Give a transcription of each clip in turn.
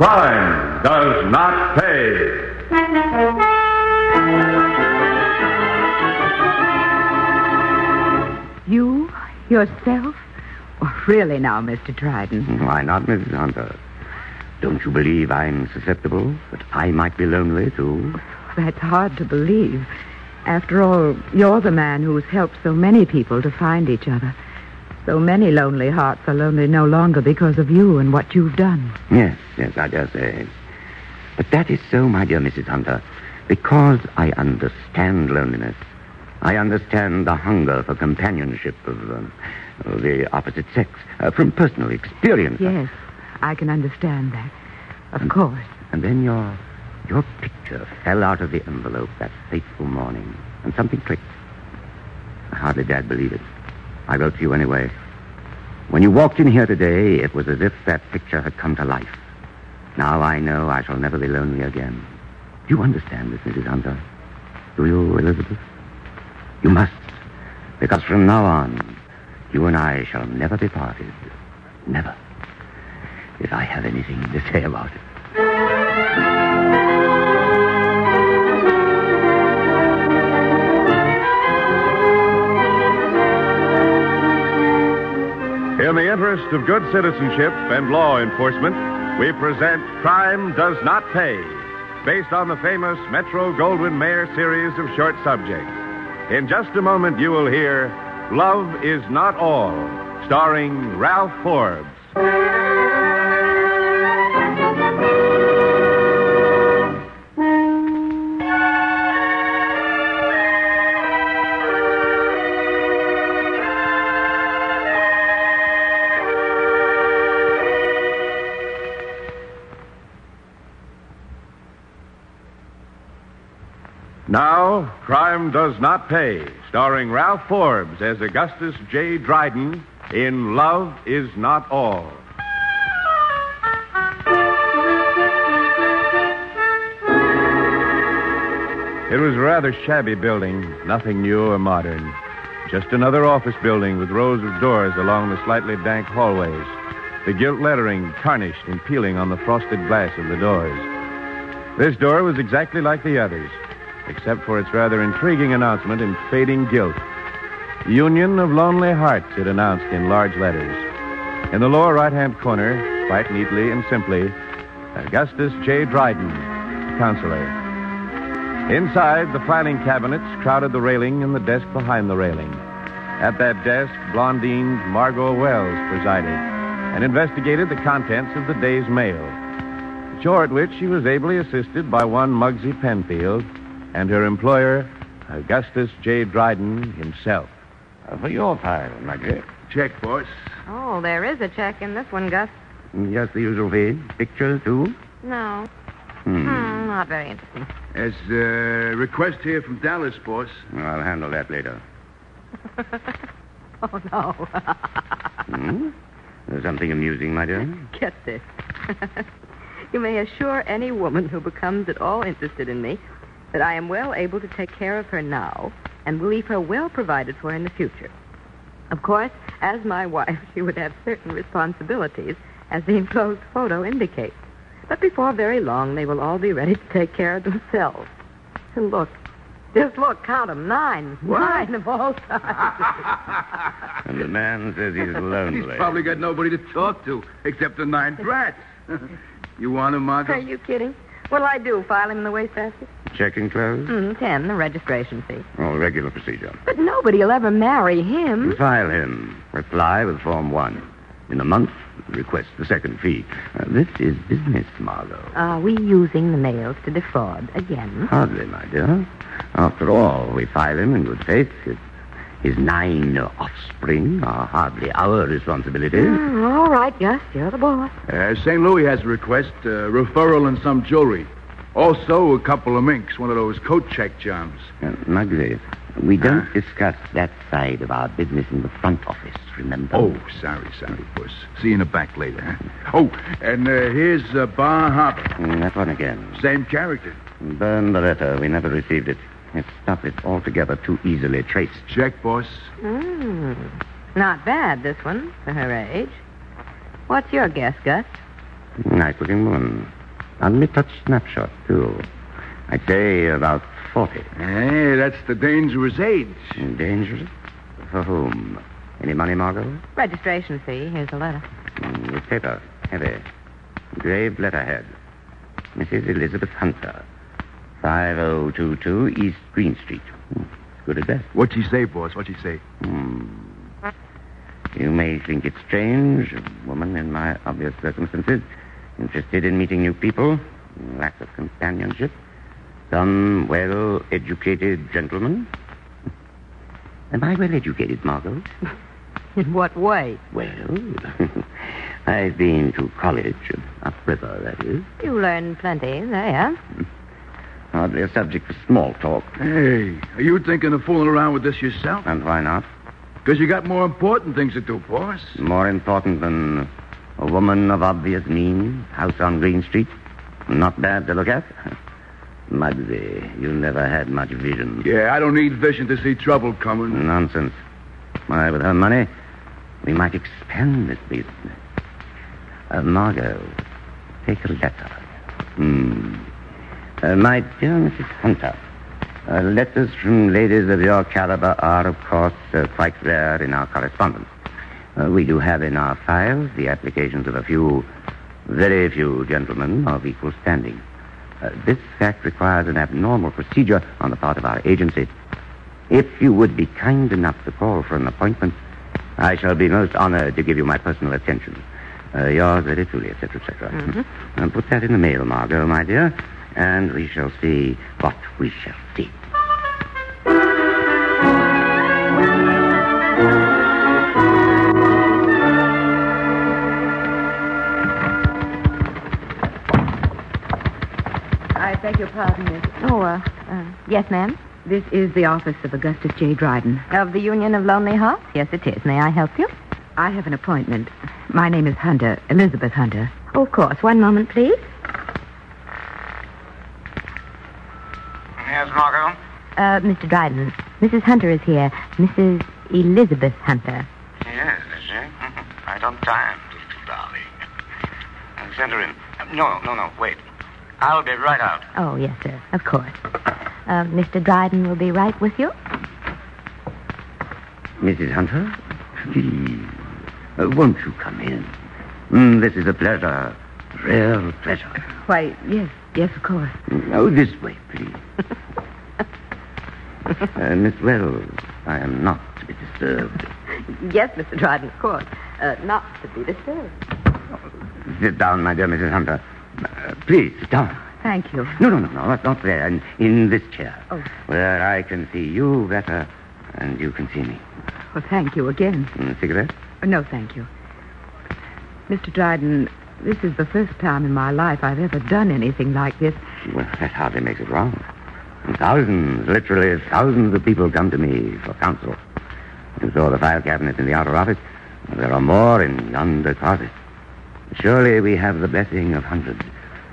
Crime does not pay. You? Yourself? Oh, really now, Mr. Dryden. Why not, Mrs. Hunter? Don't you believe I'm susceptible? That I might be lonely, too? That's hard to believe. After all, you're the man who's helped so many people to find each other. So many lonely hearts are lonely no longer because of you and what you've done. Yes, yes, I dare say. But that is so, my dear Mrs. Hunter, because I understand loneliness. I understand the hunger for companionship of, um, the opposite sex uh, from personal experience. Yes, I can understand that. Of course. And then your your picture fell out of the envelope that fateful morning, and something clicked. I hardly dared believe it. I wrote to you anyway. When you walked in here today, it was as if that picture had come to life. Now I know I shall never be lonely again. Do you understand this, Mrs. Hunter? Do you, Elizabeth? You must, because from now on, you and I shall never be parted. Never. If I have anything to say about it. The interest of good citizenship and law enforcement, we present Crime Does Not Pay, based on the famous Metro Goldwyn Mayer series of short subjects. In just a moment, you will hear Love is Not All, starring Ralph Forbes. Crime Does Not Pay, starring Ralph Forbes as Augustus J. Dryden in Love Is Not All. It was a rather shabby building, nothing new or modern. Just another office building with rows of doors along the slightly dank hallways, the gilt lettering tarnished and peeling on the frosted glass of the doors. This door was exactly like the others, except for its rather intriguing announcement in fading gilt. Union of Lonely Hearts, it announced in large letters. In the lower right hand corner, quite neatly and simply, Augustus J. Dryden, counselor. Inside, the filing cabinets crowded the railing and the desk behind the railing. At that desk, blondined Margot Wells presided and investigated the contents of the day's mail. Show at which she was ably assisted by one Muggsy Penfield and her employer, Augustus J. Dryden himself. Uh, for your file, Maggie. Check, boss. Oh, there is a check in this one, Gus. Just the usual fee. Pictures, too? No. Hmm. Hmm, not very interesting. There's a request here from Dallas, boss. I'll handle that later. Oh, no. Hmm? There's something amusing, my dear? Get this. you may assure any woman who becomes at all interested in me that I am well able to take care of her now and will leave her well provided for in the future. Of course, as my wife, she would have certain responsibilities, as the enclosed photo indicates. But before very long, they will all be ready to take care of themselves. And look, just look, count 'em, nine. Nine of all sizes. And the man says he's lonely. He's probably got nobody to talk to except the nine brats. you want him, Margot? Are you kidding? What'll I do, file him in the wastebasket? Checking clothes? Mm, ten, the registration fee. Oh, regular procedure. But nobody'll ever marry him. File him. Reply with Form 1. In a month, request the second fee. Uh, this is business, Margot. Are we using the mails to defraud again? Hardly, my dear. After all, we file him in good faith. His, his nine offspring are hardly our responsibility. Mm, all right, yes, you're the boss. Uh, St. Louis has a request, uh, referral and some jewelry. Also, a couple of minks, one of those coat check jobs. Uh, Muggsy, we don't discuss that side of our business in the front office, remember? Oh, sorry, sorry, puss. See you in the back later, huh? Oh, and uh, here's uh, Bar Harbor. Mm, that one again. Same character. Burn the letter. We never received it. Its stuff is altogether too easily traced. Check, boss. Mm, not bad, this one, for her age. What's your guess, Gus? Nice looking woman. And me touch snapshot, too. I'd say about 40. Hey, that's the dangerous age. Dangerous? For whom? Any money, Margot? Registration fee. Here's a letter. Mm, the paper. Heavy. Engraved letterhead. Mrs. Elizabeth Hunter. 5022 East Green Street. Hmm, Good address. What'd she say, boss? What'd she say? Hmm. You may think it strange, a woman in my obvious circumstances, interested in meeting new people, lack of companionship, some well-educated gentleman. Am I well-educated, Margot? In what way? Well, I've been to college, upriver, that is. You learn plenty there. Hardly a subject for small talk. Hey, are you thinking of fooling around with this yourself? And why not? Because you got more important things to do, boss. More important than a woman of obvious means, house on Green Street. Not bad to look at. Muggsy, you never had much vision. Yeah, I don't need vision to see trouble coming. Nonsense. Why, with her money, we might expand this business. Uh, Margot, take a letter. Hmm. Uh, my dear Mrs. Hunter, uh, letters from ladies of your caliber are, of course, uh, quite rare in our correspondence. Uh, we do have in our files the applications of a few, very few gentlemen of equal standing. Uh, this fact requires an abnormal procedure on the part of our agency. If you would be kind enough to call for an appointment, I shall be most honored to give you my personal attention. Uh, yours very truly, etc., etc. Uh, put that in the mail, Margot, my dear, and we shall see what we shall see. Beg your pardon, miss. Oh, uh, uh, yes, ma'am. This is the office of Augustus J. Dryden. Of the Union of Lonely Hearts? Yes, it is. May I help you? I have an appointment. My name is Hunter, Elizabeth Hunter. Oh, of course. One moment, please. Yes, Margot? Uh, Mr. Dryden, Mrs. Hunter is here. Mrs. Elizabeth Hunter. Yes, is she? I don't time, darling. Uh, send her in. No, no, no, wait. I'll be right out. Oh, yes, sir. Of course. Uh, Mr. Dryden will be right with you. Mrs. Hunter? Please. Uh, won't you come in? Mm, this is a pleasure. Real pleasure. Why, yes, yes, of course. Oh, this way, please. uh, Miss Wells, I am not to be disturbed. Yes, Mr. Dryden, of course. Uh, not to be disturbed. Sit down, my dear Mrs. Hunter. Uh, please, sit down. Thank you. No, no, no, no, not, there. In, in this chair. Oh. Where I can see you better and you can see me. Well, thank you again. Mm, cigarette? Uh, No, thank you. Mr. Dryden, this is the first time in my life I've ever done anything like this. Well, that hardly makes it wrong. Thousands, literally thousands of people come to me for counsel. You saw the file cabinet in the outer office. There are more in yonder closet. Surely we have the blessing of hundreds,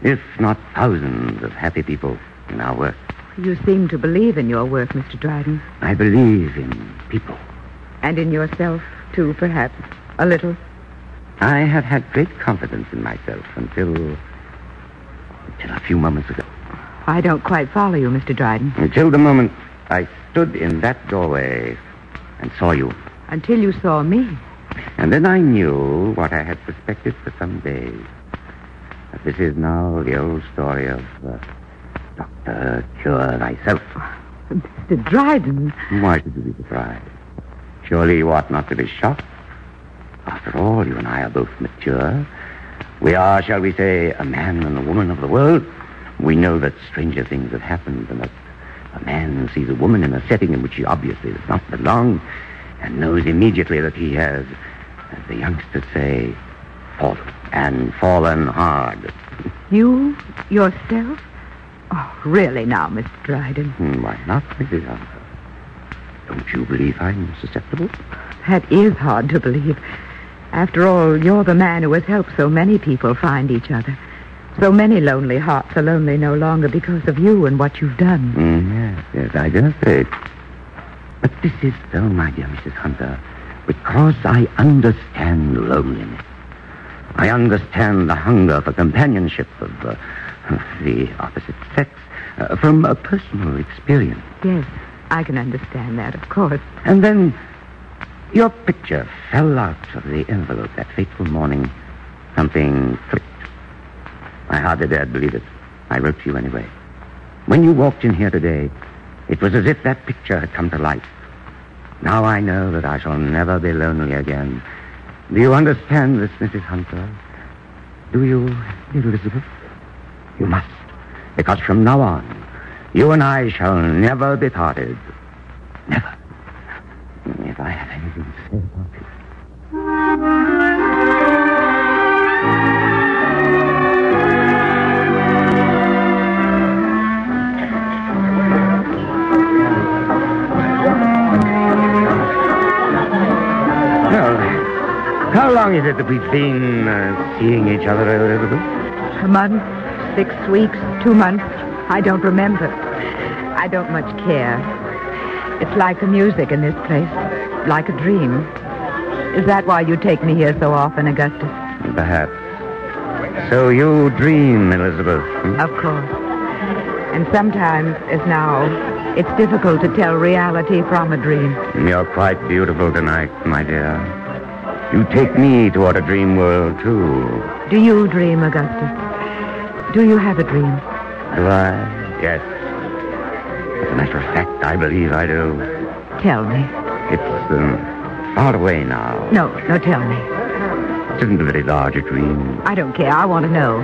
if not thousands, of happy people in our work. You seem to believe in your work, Mr. Dryden. I believe in people. And in yourself, too, perhaps. A little. I have had great confidence in myself until. until a few moments ago. I don't quite follow you, Mr. Dryden. Until the moment I stood in that doorway and saw you. Until you saw me. And then I knew what I had suspected for some days. This is now the old story of uh, Doctor Cure Thyself. Mr. Dryden. Why should you be surprised? Surely you ought not to be shocked. After all, you and I are both mature. We are, shall we say, a man and a woman of the world. We know that stranger things have happened and that a man sees a woman in a setting in which he obviously does not belong and knows immediately that he has, as the youngsters say, fallen and fallen hard. You? Yourself? Oh, really now, Mr. Dryden. Hmm, Why not, Mrs. Hunter? Don't you believe I'm susceptible? That is hard to believe. After all, you're the man who has helped so many people find each other. So many lonely hearts are lonely no longer because of you and what you've done. Mm, yes, yes, I dare say. But this is so, my dear Mrs. Hunter, because I understand loneliness. I understand the hunger for companionship of uh, the opposite sex uh, from a personal experience. Yes, I can understand that, of course. And then your picture fell out of the envelope that fateful morning. Something clicked. I hardly dared believe it. I wrote to you anyway. When you walked in here today, it was as if that picture had come to life. Now I know that I shall never be lonely again. Do you understand this, Mrs. Hunter? Do you, Elizabeth? You must. Because from now on, you and I shall never be parted. Never. If I have anything to say about it. Long is it that we've been uh, seeing each other, Elizabeth? A month, six weeks, two months. I don't remember. I don't much care. It's like the music in this place, like a dream. Is that why you take me here so often, Augustus? Perhaps. So you dream, Elizabeth. hmm? Of course. And sometimes, as now, it's difficult to tell reality from a dream. You're quite beautiful tonight, my dear. You take me toward a dream world, too. Do you dream, Augustus? Do you have a dream? Do I? Yes. As a matter of fact, I believe I do. Tell me. It's um, far away now. No, no, tell me. It isn't a very large a dream. I don't care. I want to know.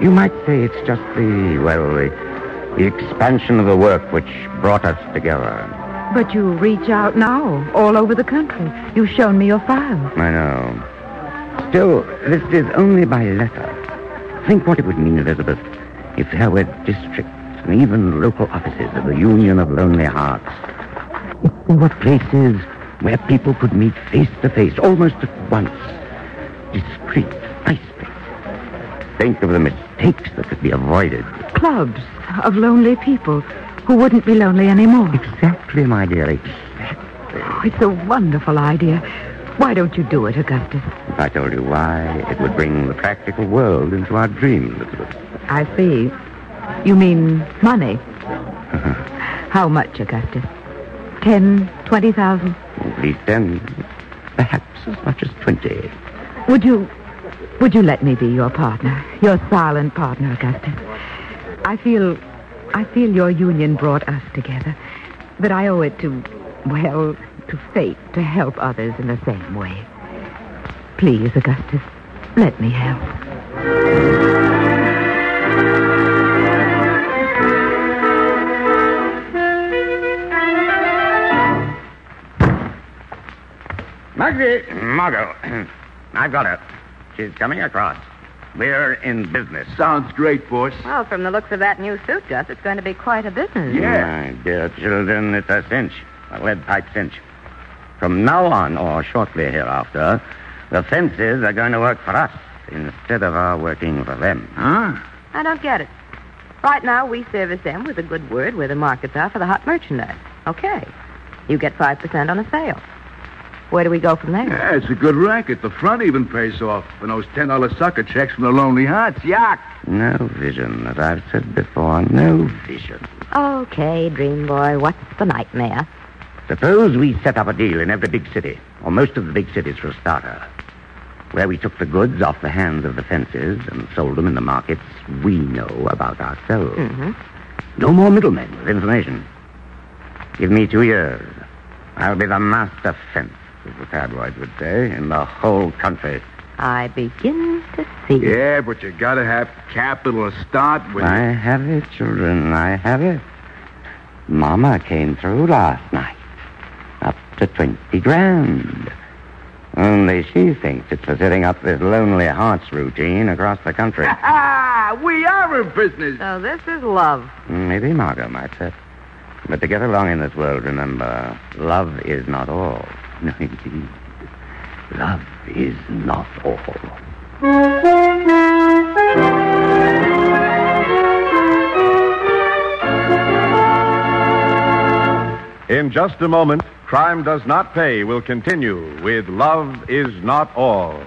You might say it's just the, well, the, the expansion of the work which brought us together. But you reach out now, all over the country. You've shown me your files. I know. Still, this is only by letter. Think what it would mean, Elizabeth, if there were districts and even local offices of the Union of Lonely Hearts. If there were places where people could meet face to face, almost at once. Discreet, nice places. Think of the mistakes that could be avoided. Clubs of lonely people who wouldn't be lonely anymore. Exactly, my dear, exactly. Oh, it's a wonderful idea. Why don't you do it, Augustus? If I told you why, it would bring the practical world into our dream, Elizabeth. I see. You mean money? Uh-huh. How much, Augustus? Ten, twenty thousand? At least ten, perhaps as much as twenty. Would you would you let me be your partner? Your silent partner, Augustus. I feel I feel your union brought us together. but I owe it to well, to fate to help others in the same way. Please, Augustus, let me help. Margie! Margot. I've got her. She's coming across. We're in business. Sounds great, boss. Well, from the looks of that new suit, Gus, it's going to be quite a business. Yeah. My dear children, it's a cinch. A lead pipe cinch. From now on, or shortly hereafter, the fences are going to work for us instead of our working for them. Huh? I don't get it. Right now, we service them with a good word where the markets are for the hot merchandise. Okay. You get 5% on a sale. Where do we go from there? Yeah, it's a good racket. The front even pays off. And those $10 sucker checks from the Lonely Hearts. Yuck. No vision, as I've said before. No vision. Okay, dream boy, what's the nightmare? Suppose we set up a deal in every big city, or most of the big cities for a starter, where we took the goods off the hands of the fences and sold them in the markets we know about ourselves. Mm-hmm. No more middlemen with information. Give me two years. I'll be the master fence, as the tabloids would say, in the whole country. I begin to see. Yeah, but you gotta have capital to start with. I have it, children. I have it. Mama came through last night. Up to 20 grand. Only she thinks it's for setting up this Lonely Hearts routine across the country. Ah, we are in business. So this is love. Maybe Margot might say. But to get along in this world, remember, love is not all. No, indeed. Love is not all. In just a moment, Crime Does Not Pay will continue with Love Is Not All.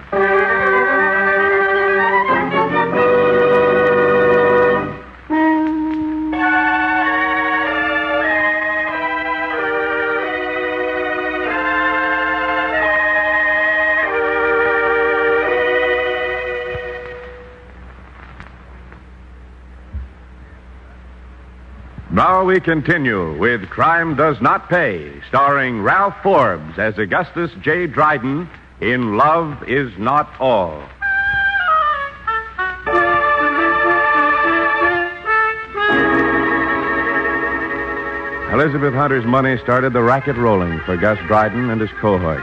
We continue with Crime Does Not Pay, starring Ralph Forbes as Augustus J. Dryden in Love Is Not All. Elizabeth Hunter's money started the racket rolling for Gus Dryden and his cohorts.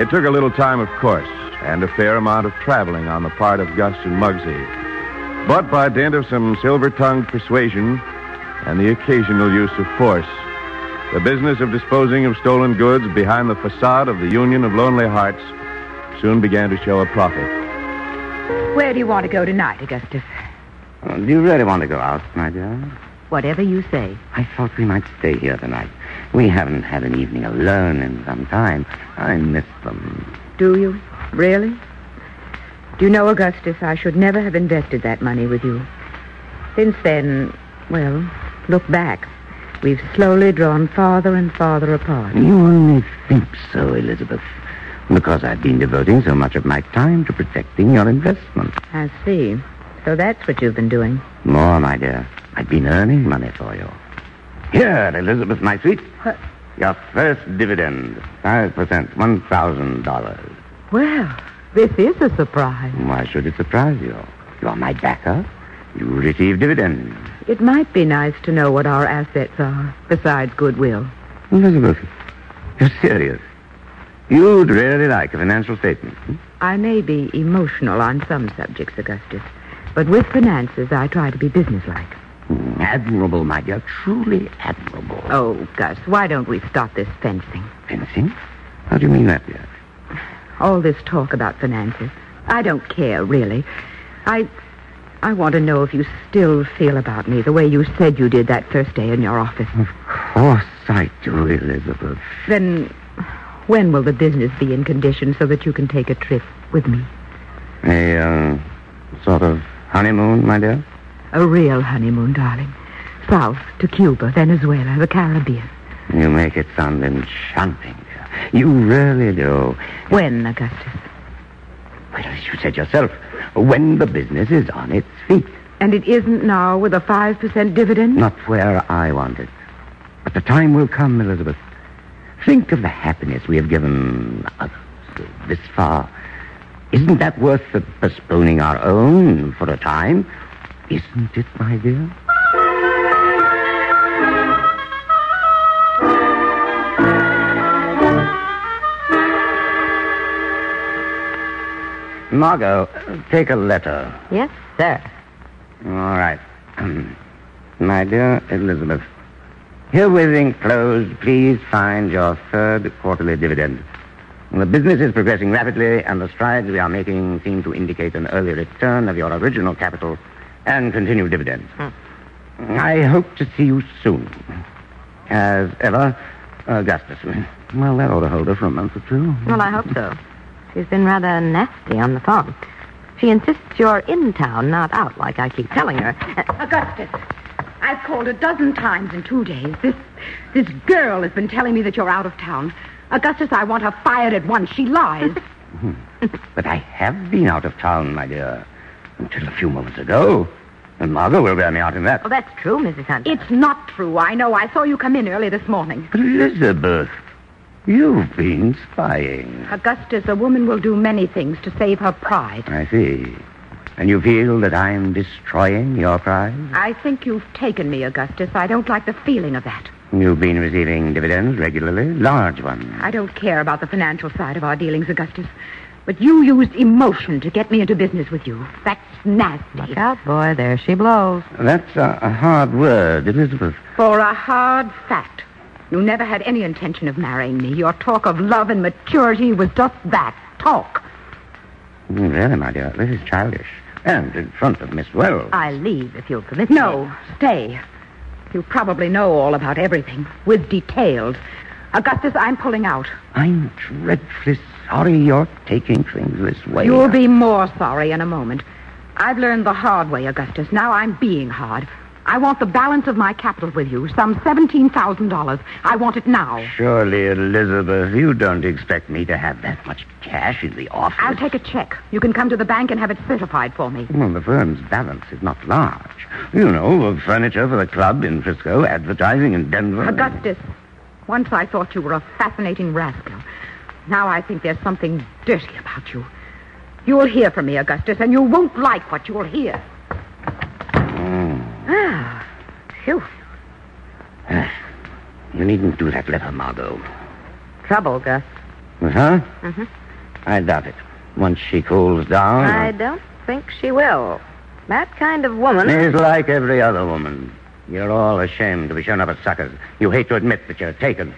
It took a little time, of course, and a fair amount of traveling on the part of Gus and Muggsy. But by dint of some silver tongued persuasion and the occasional use of force, the business of disposing of stolen goods behind the facade of the Union of Lonely Hearts soon began to show a profit. Where do you want to go tonight, Augustus? Do you really want to go out, my dear? Whatever you say. I thought we might stay here tonight. We haven't had an evening alone in some time. I miss them. Do you? Really? Do you know, Augustus, I should never have invested that money with you. Since then, well, look back. We've slowly drawn farther and farther apart. You only think so, Elizabeth. Because I've been devoting so much of my time to protecting your investment. I see. So that's what you've been doing. More, my dear. I've been earning money for you. Here, Elizabeth, my sweet. What? Your first dividend. 5%, $1,000. Well, this is a surprise. Why should it surprise you? You're my backer. You receive dividends. It might be nice to know what our assets are, besides goodwill. Elizabeth, you're serious. You'd really like a financial statement. hmm? I may be emotional on some subjects, Augustus, but with finances, I try to be businesslike. Hmm, Admirable, my dear. Truly admirable. Oh, Gus, why don't we stop this fencing? Fencing? How do you mean that, dear? All this talk about finances. I don't care, really. I. I want to know if you still feel about me the way you said you did that first day in your office. Of course I do, Elizabeth. Then, when will the business be in condition so that you can take a trip with me? A, uh, sort of honeymoon, my dear? A real honeymoon, darling. South to Cuba, Venezuela, the Caribbean. You make it sound enchanting. You really do. When, Augustus? Well, as you said yourself, when the business is on its feet. And it isn't now with a 5% dividend? Not where I want it. But the time will come, Elizabeth. Think of the happiness we have given others this far. Isn't that worth postponing our own for a time? Isn't it, my dear? Margot, take a letter. Yes, sir. All right. My dear Elizabeth, herewith enclosed, please find your third quarterly dividend. The business is progressing rapidly, and the strides we are making seem to indicate an early return of your original capital and continued dividends. Hmm. I hope to see you soon. As ever, Augustus. Well, that ought to hold her for a month or two. Hmm. Well, I hope so. She's been rather nasty on the phone. She insists you're in town, not out, like I keep telling her. Augustus, I've called a dozen times in two days. This this girl has been telling me that you're out of town. Augustus, I want her fired at once. She lies. Hmm. But I have been out of town, my dear, until a few moments ago. And Margot will bear me out in that. well, that's true, Mrs. Hunter. it's not true. I know. I saw you come in early this morning. Elizabeth, you've been spying. Augustus, a woman will do many things to save her pride. I see. And you feel that I'm destroying your pride? I think you've taken me, Augustus. I don't like the feeling of that. You've been receiving dividends regularly, large ones. I don't care about the financial side of our dealings, Augustus. But you used emotion to get me into business with you. That's nasty. Look out, boy. There she blows. That's a, a hard word, Elizabeth. For a hard fact. You never had any intention of marrying me. Your talk of love and maturity was just that talk. Mm, Really, my dear, this is childish. And in front of Miss Wells. I leave if you'll permit me. No, stay. You probably know all about everything, with details. Augustus, I'm pulling out. I'm dreadfully sorry you're taking things this way. You'll be more sorry in a moment. I've learned the hard way, Augustus. Now I'm being hard. I want the balance of my capital with you, some $17,000. I want it now. Surely, Elizabeth, you don't expect me to have that much cash in the office. I'll take a check. You can come to the bank and have it certified for me. Well, the firm's balance is not large. You know, of furniture for the club in Frisco, advertising in Denver. Augustus, once I thought you were a fascinating rascal. Now I think there's something dirty about you. You'll hear from me, Augustus, and you won't like what you'll hear. Ah, phew. You needn't do that letter, Margot. Trouble, Gus. Uh huh? Mm-hmm. I doubt it. Once she cools down. I don't think she will. That kind of woman. She's like every other woman. You're all ashamed to be shown up as suckers. You hate to admit that you're taken.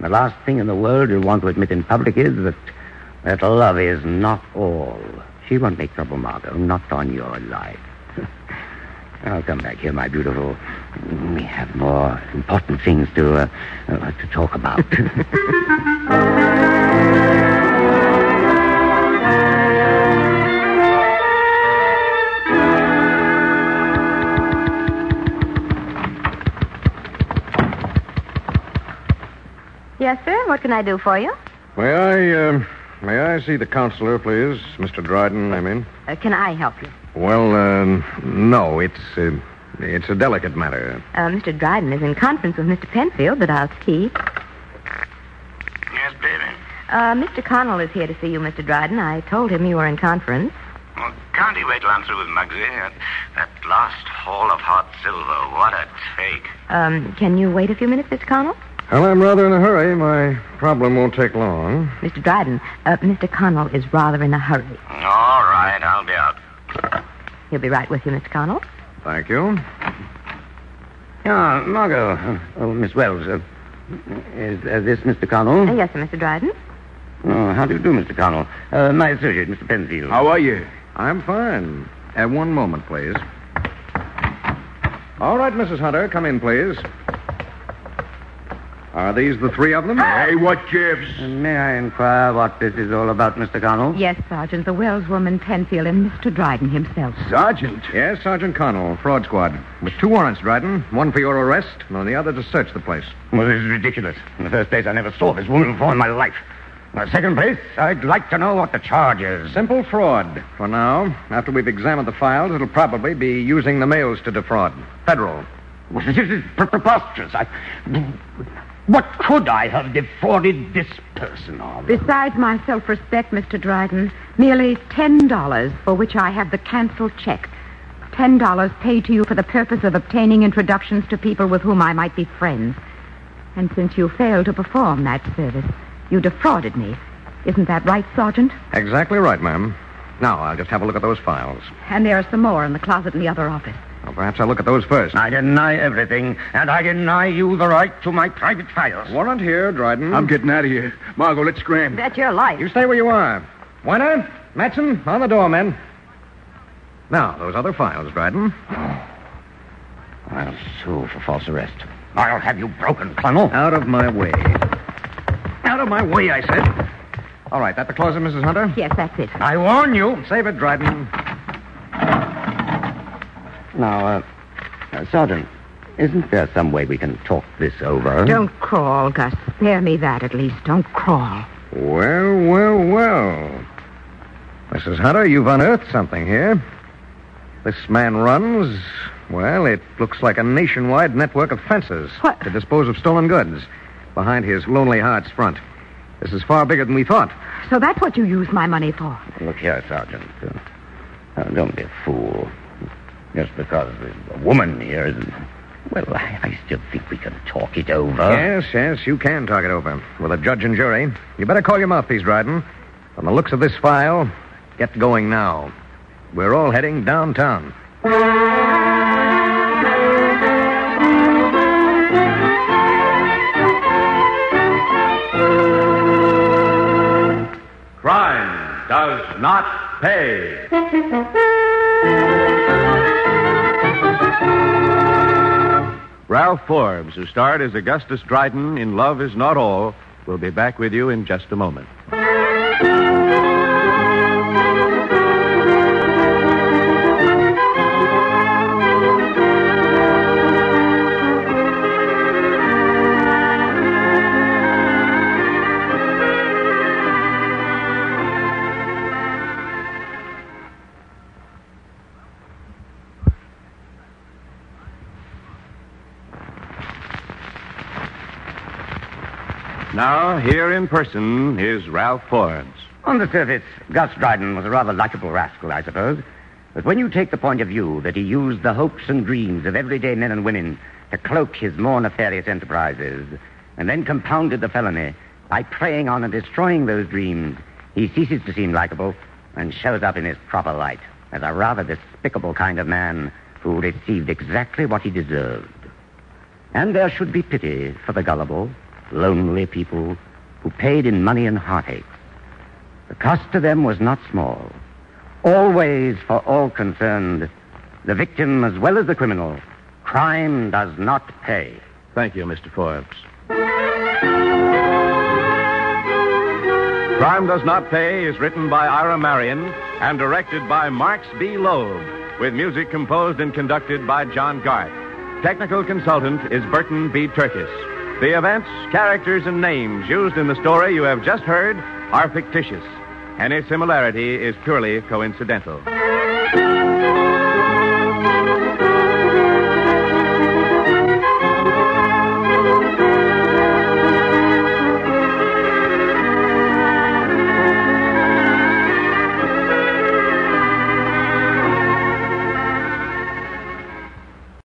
The last thing in the world you want to admit in public is that that love is not all. She won't make trouble, Margot, not on your life. I'll come back here, my beautiful. We have more important things to uh, uh, to talk about. Yes, sir. What can I do for you? May I, uh, may I see the counselor, please? Mr. Dryden, I mean. Uh, can I help you? Well, uh, no, it's, uh, it's a delicate matter. Uh, Mr. Dryden is in conference with Mr. Penfield, but I'll see. yes, baby. Uh, Mr. Connell is here to see you, Mr. Dryden. I told him you were in conference. Well, can't he wait till I'm through with Muggsy? That, that last haul of hot silver. What a take. Um, can you wait a few minutes, Mr. Connell? Well, I'm rather in a hurry. My problem won't take long. Mr. Dryden, uh, Mr. Connell is rather in a hurry. All right, I'll be out. He'll be right with you, Mr. Connell. Thank you. Ah, Margot. Uh, oh, Miss Wells. Uh, is uh, this Mr. Connell? Uh, yes, sir, Mr. Dryden. Oh, how do you do, Mr. Connell? Uh, my associate, Mr. Penfield. How are you? I'm fine. At one moment, please. All right, Mrs. Hunter, come in, please. Are these the three of them? Hey, what gives? Uh, May I inquire what this is all about, Mr. Connell? Yes, Sergeant, the Wells woman, Penfield, and Mr. Dryden himself. Sergeant. Yes, Sergeant Connell, fraud squad. With two warrants, Dryden. One for your arrest, and the other to search the place. Well, this is ridiculous. In the first place, I never saw this woman before in my life. In the second place, I'd like to know what the charge is. Simple fraud. For now, after we've examined the files, it'll probably be using the mails to defraud. Federal. Well, This is preposterous. I... What could I have defrauded this person of? Besides my self-respect, Mr. Dryden, merely $10 for which I have the canceled check. $10 paid to you for the purpose of obtaining introductions to people with whom I might be friends. And since you failed to perform that service, you defrauded me. Isn't that right, Sergeant? Exactly right, ma'am. Now, I'll just have a look at those files. And there are some more in the closet in the other office. Well, perhaps I'll look at those first. I deny everything, and I deny you the right to my private files. Warrant here, Dryden. I'm getting out of here. Margot, let's scram. Bet your life. You stay where you are. Weiner, Matson, on the door, men. Now, those other files, Dryden. I'll sue for false arrest. I'll have you broken, Colonel. Out of my way. Out of my way, I said. All right, that the closet, Mrs. Hunter? Yes, that's it. I warn you. Save it, Dryden. Now, uh, uh, Sergeant, isn't there some way we can talk this over? Don't crawl, Gus. Spare me that at least. Don't crawl. Well, well, well. Mrs. Hunter, you've unearthed something here. This man runs, well, it looks like a nationwide network of fences What? to dispose of stolen goods behind his Lonely Hearts front. This is far bigger than we thought. So that's what you used my money for. Look here, Sergeant. Uh, uh, don't be a fool. Just because there's a woman here isn't. Well, I, I still think we can talk it over. Yes, yes, you can talk it over with a judge and jury. You better call your mouthpiece, Dryden. From the looks of this file, get going now. We're all heading downtown. Crime does not pay. Ralph Forbes, who starred as Augustus Dryden in Love Is Not All, will be back with you in just a moment. Now, here in person is Ralph Forbes. On the surface, Gus Dryden was a rather likable rascal, I suppose. But when you take the point of view that he used the hopes and dreams of everyday men and women to cloak his more nefarious enterprises, and then compounded the felony by preying on and destroying those dreams, he ceases to seem likable and shows up in his proper light as a rather despicable kind of man who received exactly what he deserved. And there should be pity for the gullible, lonely people who paid in money and heartache. The cost to them was not small. Always, for all concerned, the victim as well as the criminal, crime does not pay. Thank you, Mr. Forbes. Crime Does Not Pay is written by Ira Marion and directed by Marx B. Loeb, with music composed and conducted by John Garth. Technical consultant is Burton B. Turkus. The events, characters, and names used in the story you have just heard are fictitious. Any similarity is purely coincidental.